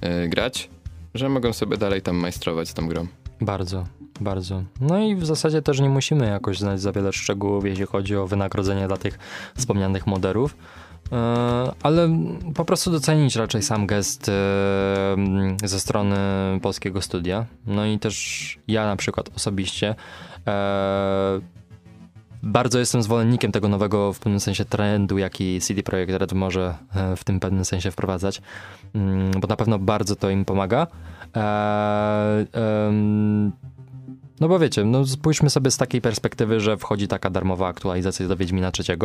S3: e, grać, że mogą sobie dalej tam majstrować z tą grą.
S4: Bardzo, bardzo. No i w zasadzie też nie musimy jakoś znać za wiele szczegółów, jeśli chodzi o wynagrodzenie dla tych wspomnianych moderów. E, Ale po prostu docenić raczej sam gest e, ze strony polskiego studia. No i też ja na przykład osobiście e, bardzo jestem zwolennikiem tego nowego w pewnym sensie trendu, jaki CD Projekt Red może w tym pewnym sensie wprowadzać, Mm, bo na pewno bardzo to im pomaga. Em, no bo wiecie, no spójrzmy sobie z takiej perspektywy, że wchodzi taka darmowa aktualizacja do Wiedźmina III.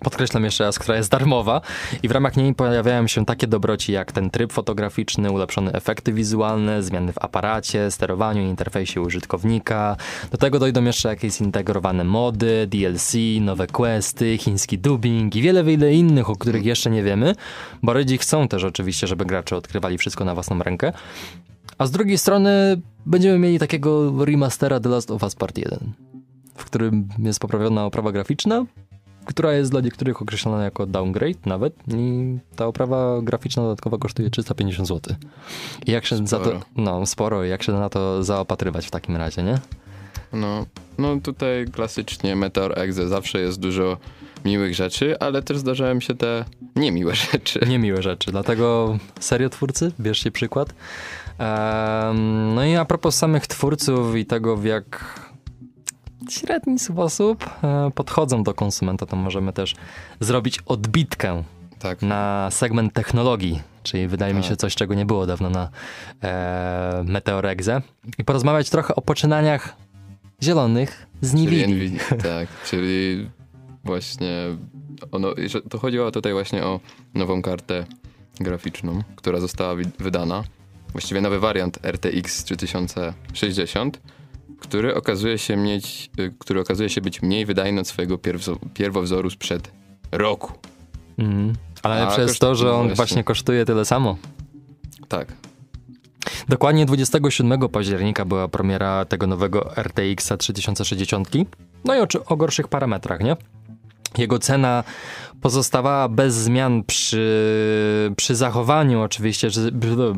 S4: Podkreślam jeszcze raz, która jest darmowa i w ramach niej pojawiają się takie dobroci jak ten tryb fotograficzny, ulepszone efekty wizualne, zmiany w aparacie, sterowaniu interfejsie użytkownika. Do tego dojdą jeszcze jakieś zintegrowane mody, DLC, nowe questy, chiński dubbing i wiele, wiele innych, o których jeszcze nie wiemy, bo Redzi chcą też oczywiście, żeby gracze odkrywali wszystko na własną rękę. A z drugiej strony będziemy mieli takiego remastera The Last of Us Part 1, w którym jest poprawiona oprawa graficzna, która jest dla niektórych określona jako downgrade nawet i ta oprawa graficzna dodatkowa kosztuje 350 zł. I jak się za to,
S3: Sporo.
S4: no sporo, jak się na to zaopatrywać w takim razie, nie?
S3: No, no tutaj klasycznie Meteor Exe zawsze jest dużo miłych rzeczy, ale też zdarzają się te niemiłe rzeczy.
S4: Niemiłe rzeczy, dlatego serio twórcy, bierzcie przykład. Em, no i a propos samych twórców i tego w jak średni sposób e, podchodzą do konsumenta, to możemy też zrobić odbitkę
S3: Tak.
S4: na segment technologii, czyli wydaje mi
S3: Tak.
S4: się coś, czego nie było dawno na e, Meteoregze i porozmawiać trochę o poczynaniach zielonych z Nvidia.
S3: Tak, czyli właśnie ono, to chodziło tutaj właśnie o nową kartę graficzną, która została wydana. właściwie nowy wariant RTX 3060, który okazuje się mieć, y, który okazuje się być mniej wydajny od swojego pierwo, pierwowzoru sprzed roku.
S4: Mhm. Ale
S3: A,
S4: przez to, że on
S3: właśnie.
S4: właśnie kosztuje tyle samo.
S3: Tak.
S4: Dokładnie 27 października była premiera tego nowego RTX 3060. No i o, o gorszych parametrach, nie? Jego cena pozostawała bez zmian przy, przy zachowaniu, oczywiście,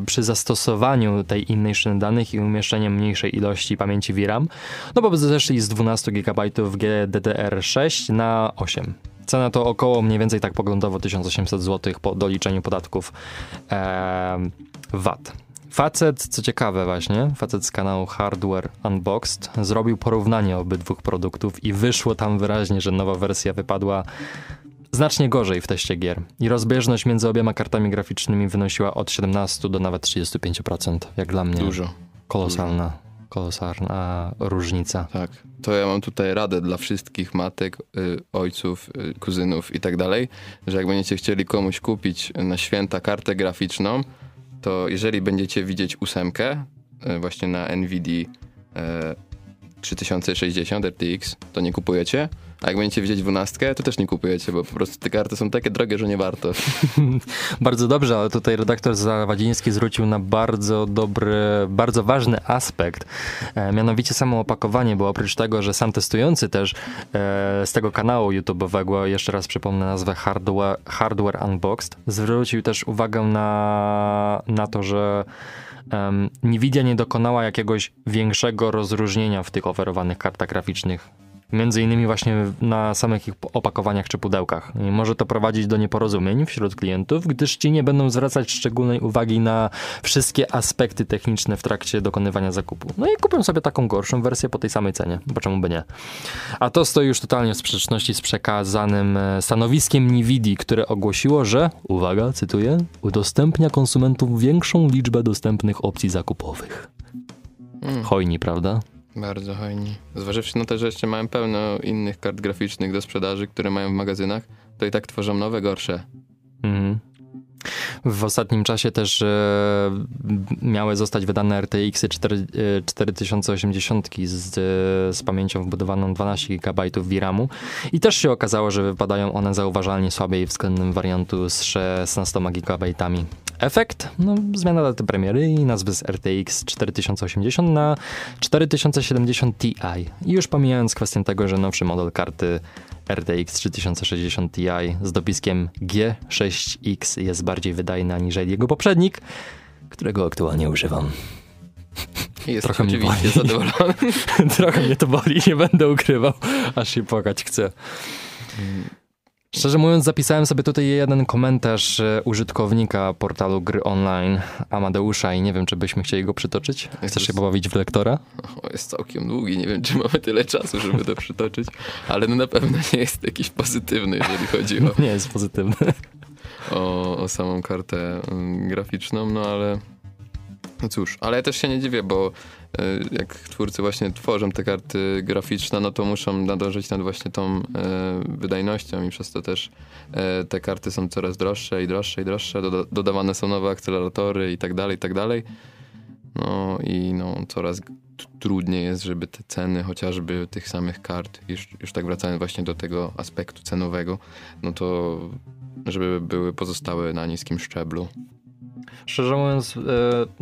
S4: przy zastosowaniu tej innej szyny danych i umieszczeniu mniejszej ilości pamięci VRAM, no bo zeszli z 12 GB GDDR6 na 8. Cena to około mniej więcej tak poglądowo 1800 zł po doliczeniu podatków em, VAT. Facet, co ciekawe właśnie, facet z kanału Hardware Unboxed zrobił porównanie obydwu produktów i wyszło tam wyraźnie, że nowa wersja wypadła znacznie gorzej w teście gier. I rozbieżność między obiema kartami graficznymi wynosiła od 17 do nawet 35%. Jak dla mnie
S3: Dużo.
S4: kolosalna, kolosalna różnica.
S3: Tak. To ja mam tutaj radę dla wszystkich matek, y, ojców, y, kuzynów i tak dalej, że jak będziecie chcieli komuś kupić na święta kartę graficzną, to jeżeli będziecie widzieć ósemkę, y, właśnie na NVIDIA y, 3060 RTX, to nie kupujecie, a jak będziecie widzieć dwunastkę, to też nie kupujecie, bo po prostu te karty są takie drogie, że nie warto.
S4: Bardzo dobrze, ale tutaj redaktor Zawadziński zwrócił na bardzo dobry, bardzo ważny aspekt, e, mianowicie samo opakowanie, bo oprócz tego, że sam testujący też e, z tego kanału YouTube'owego, jeszcze raz przypomnę nazwę Hardware, Hardware Unboxed, zwrócił też uwagę na, na to, że em, Nvidia nie dokonała jakiegoś większego rozróżnienia w tych oferowanych kartach graficznych. Między innymi właśnie na samych ich opakowaniach czy pudełkach. I może to prowadzić do nieporozumień wśród klientów, gdyż ci nie będą zwracać szczególnej uwagi na wszystkie aspekty techniczne w trakcie dokonywania zakupu. No i kupią sobie taką gorszą wersję po tej samej cenie, bo czemu by nie. A to stoi już totalnie w sprzeczności z przekazanym e, stanowiskiem Nvidia, które ogłosiło, że, uwaga, cytuję, udostępnia konsumentom większą liczbę dostępnych opcji zakupowych.
S3: Mm.
S4: Hojni, prawda?
S3: Bardzo fajnie. Zważywszy na to, że jeszcze mają pełno innych kart graficznych do sprzedaży, które mają w magazynach, to i tak tworzą nowe, gorsze.
S4: Mhm. W ostatnim czasie też e, miały zostać wydane RTX 4, e, 4080 z, e, z pamięcią wbudowaną 12 GB VRAMu i też się okazało, że wypadają one zauważalnie słabiej względem wariantu z 16 GB. Efekt? No, zmiana daty premiery i nazwy z RTX 4080 na 4070 Ti. I już pomijając kwestię tego, że nowszy model karty RTX 3060 Ti z dopiskiem G6X jest bardziej wydajny aniżeli jego poprzednik, którego aktualnie używam.
S3: Jest
S4: Trochę mnie boli.
S3: zadowolony.
S4: Trochę mnie to boli, nie będę ukrywał, aż się płakać chcę. Szczerze mówiąc, zapisałem sobie tutaj jeden komentarz e, użytkownika portalu gry online, Amadeusza, i nie wiem, czy byśmy chcieli go przytoczyć. Chcesz się pobawić w lektora?
S3: O, jest całkiem długi, nie wiem, czy mamy tyle czasu, żeby to przytoczyć, ale no na pewno nie jest jakiś pozytywny, jeżeli chodzi o,
S4: Nie jest pozytywny.
S3: o, o samą kartę mm, graficzną, no ale no cóż, ale ja też się nie dziwię, bo jak twórcy właśnie tworzą te karty graficzne, no to muszą nadążyć nad właśnie tą y, wydajnością i przez to też y, te karty są coraz droższe i droższe i droższe, doda dodawane są nowe akceleratory i tak dalej, i tak dalej. No i no, coraz trudniej jest, żeby te ceny chociażby tych samych kart, już, już tak wracając właśnie do tego aspektu cenowego, no to żeby były pozostałe na niskim szczeblu.
S4: Szczerze mówiąc, e,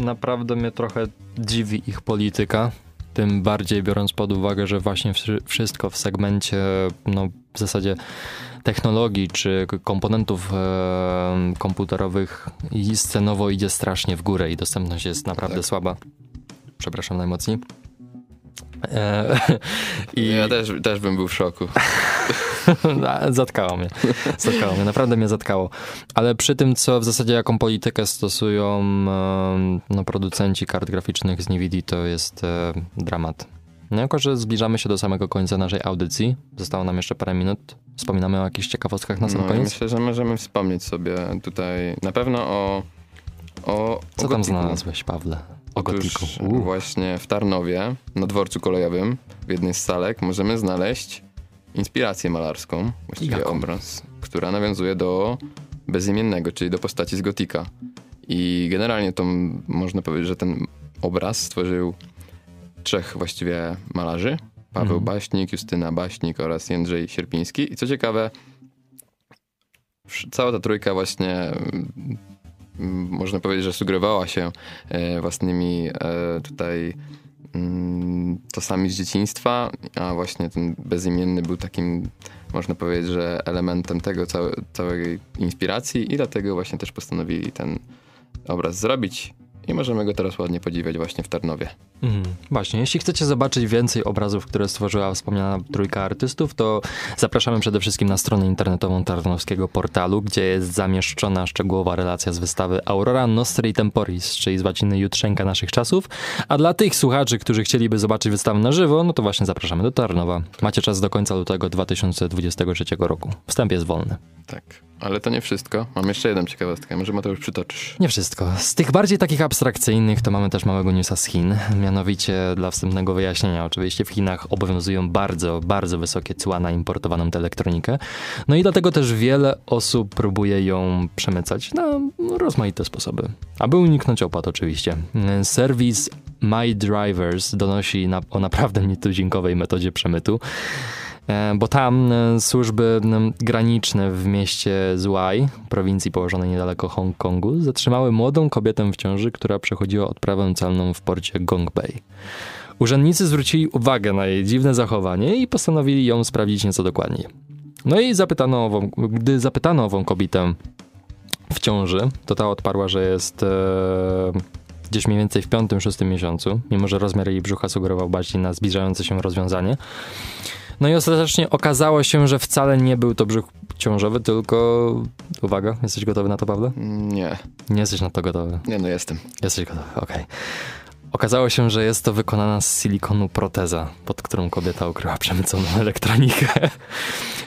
S4: naprawdę mnie trochę dziwi ich polityka. Tym bardziej biorąc pod uwagę, że właśnie wszy- wszystko w segmencie, no w zasadzie technologii czy komponentów e, komputerowych i scenowo idzie strasznie w górę i dostępność jest naprawdę
S3: Tak.
S4: słaba. Przepraszam najmocniej. E, I
S3: Ja też, też bym był w szoku.
S4: zatkało mnie. Zatkało mnie, naprawdę mnie zatkało. Ale przy tym, co w zasadzie jaką politykę stosują no, producenci kart graficznych z NVIDIA, to jest e, dramat. No, jako, że zbliżamy się do samego końca naszej audycji, zostało nam jeszcze parę minut. Wspominamy o jakichś ciekawostkach na sam
S3: No,
S4: koniec.
S3: myślę, że możemy wspomnieć sobie tutaj na pewno o. o
S4: Co
S3: o
S4: tam
S3: Gotiku.
S4: znalazłeś, Pawle?
S3: Otóż właśnie w Tarnowie, na dworcu kolejowym, w jednej z salek, możemy znaleźć inspirację malarską, właściwie
S4: Jaką?
S3: obraz, która nawiązuje do bezimiennego, czyli do postaci z Gotika. I generalnie to można powiedzieć, że ten obraz stworzył trzech właściwie malarzy. Paweł
S4: Mhm.
S3: Baśnik, Justyna Baśnik oraz Jędrzej Sierpiński. I co ciekawe, cała ta trójka właśnie można powiedzieć, że sugerowała się e, własnymi e, tutaj mm, tosami z dzieciństwa, a właśnie ten bezimienny był takim, można powiedzieć, że elementem tego całe, całej inspiracji i dlatego właśnie też postanowili ten obraz zrobić i możemy go teraz ładnie podziwiać właśnie w Tarnowie.
S4: Mhm. Właśnie, jeśli chcecie zobaczyć więcej obrazów, które stworzyła wspomniana trójka artystów, to zapraszamy przede wszystkim na stronę internetową Tarnowskiego Portalu, gdzie jest zamieszczona szczegółowa relacja z wystawy Aurora Nostri Temporis, czyli z łaciny Jutrzenka naszych czasów. A dla tych słuchaczy, którzy chcieliby zobaczyć wystawę na żywo, no to właśnie zapraszamy do Tarnowa. Macie czas do końca lutego 2023 roku. Wstęp jest wolny.
S3: Tak, ale to nie wszystko. Mam jeszcze jedną ciekawostkę, może Mateusz przytoczysz.
S4: Nie wszystko. Z tych bardziej takich abstrakcyjnych to mamy też małego newsa z Chin. Mianowicie dla wstępnego wyjaśnienia, oczywiście w Chinach obowiązują bardzo, bardzo wysokie cła na importowaną tę elektronikę. No i dlatego też wiele osób próbuje ją przemycać na rozmaite sposoby. Aby uniknąć opłat oczywiście. Serwis My Drivers donosi na, o naprawdę nietuzinkowej metodzie przemytu. E, Bo tam e, służby graniczne w mieście Zhuai, prowincji położonej niedaleko Hongkongu, zatrzymały młodą kobietę w ciąży, która przechodziła odprawę celną w porcie Gongbei. Urzędnicy zwrócili uwagę na jej dziwne zachowanie i postanowili ją sprawdzić nieco dokładniej. No i zapytano ową, gdy zapytano ową kobietę w ciąży, to ta odparła, że jest e, gdzieś mniej więcej w piątym, szóstym miesiącu, mimo że rozmiar jej brzucha sugerował bardziej na zbliżające się rozwiązanie. No i ostatecznie okazało się, że wcale nie był to brzuch ciążowy, tylko... Uwaga, jesteś gotowy na to, Pawle?
S3: Nie,
S4: Nie jesteś na to gotowy.
S3: nie no jestem.
S4: Jesteś gotowy, okej. Okazało się, że jest to wykonana z silikonu proteza, pod którą kobieta ukryła przemyconą elektronikę.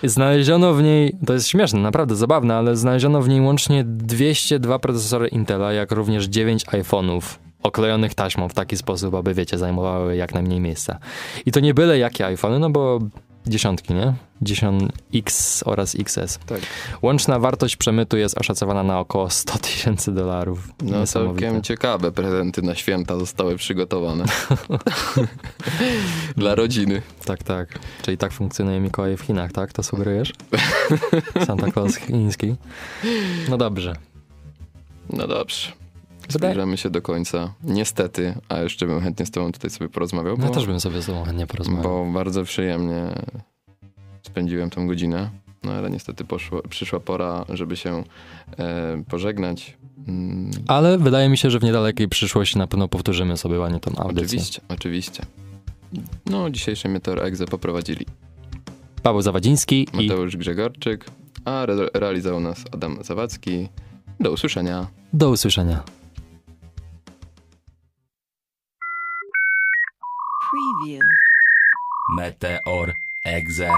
S4: Znaleziono w niej, to jest śmieszne, naprawdę zabawne, ale znaleziono w niej łącznie 202 procesory Intela, jak również 9 iPhone'ów oklejonych taśmą w taki sposób, aby, wiecie, zajmowały jak najmniej miejsca. I to nie byle jakie iPhony, no bo dziesiątki, nie? 10X oraz XS.
S3: Tak.
S4: Łączna wartość przemytu jest oszacowana na około 100 tysięcy dolarów.
S3: No całkiem ciekawe prezenty na święta zostały przygotowane. Dla rodziny.
S4: Tak, tak. Czyli tak funkcjonuje Mikołaj w Chinach, tak? To sugerujesz? Santa Claus chiński. No dobrze.
S3: No dobrze. Zbliżamy się do końca. Niestety, a jeszcze bym chętnie z tobą tutaj sobie porozmawiał, bo,
S4: Ja też bym sobie z tobą chętnie porozmawiał.
S3: bo bardzo przyjemnie spędziłem tą godzinę. No ale niestety poszło, przyszła pora, żeby się e, pożegnać. Mm,
S4: Ale wydaje mi się, że w niedalekiej przyszłości na pewno powtórzymy sobie ładnie tą audycję.
S3: oczywiście, oczywiście. No, dzisiejszy Meteor Exe poprowadzili
S4: Paweł Zawadziński i
S3: Mateusz Grzegorczyk, a re- realizował nas Adam Zawadzki. Do usłyszenia.
S4: do usłyszenia.
S2: Meteor Exe.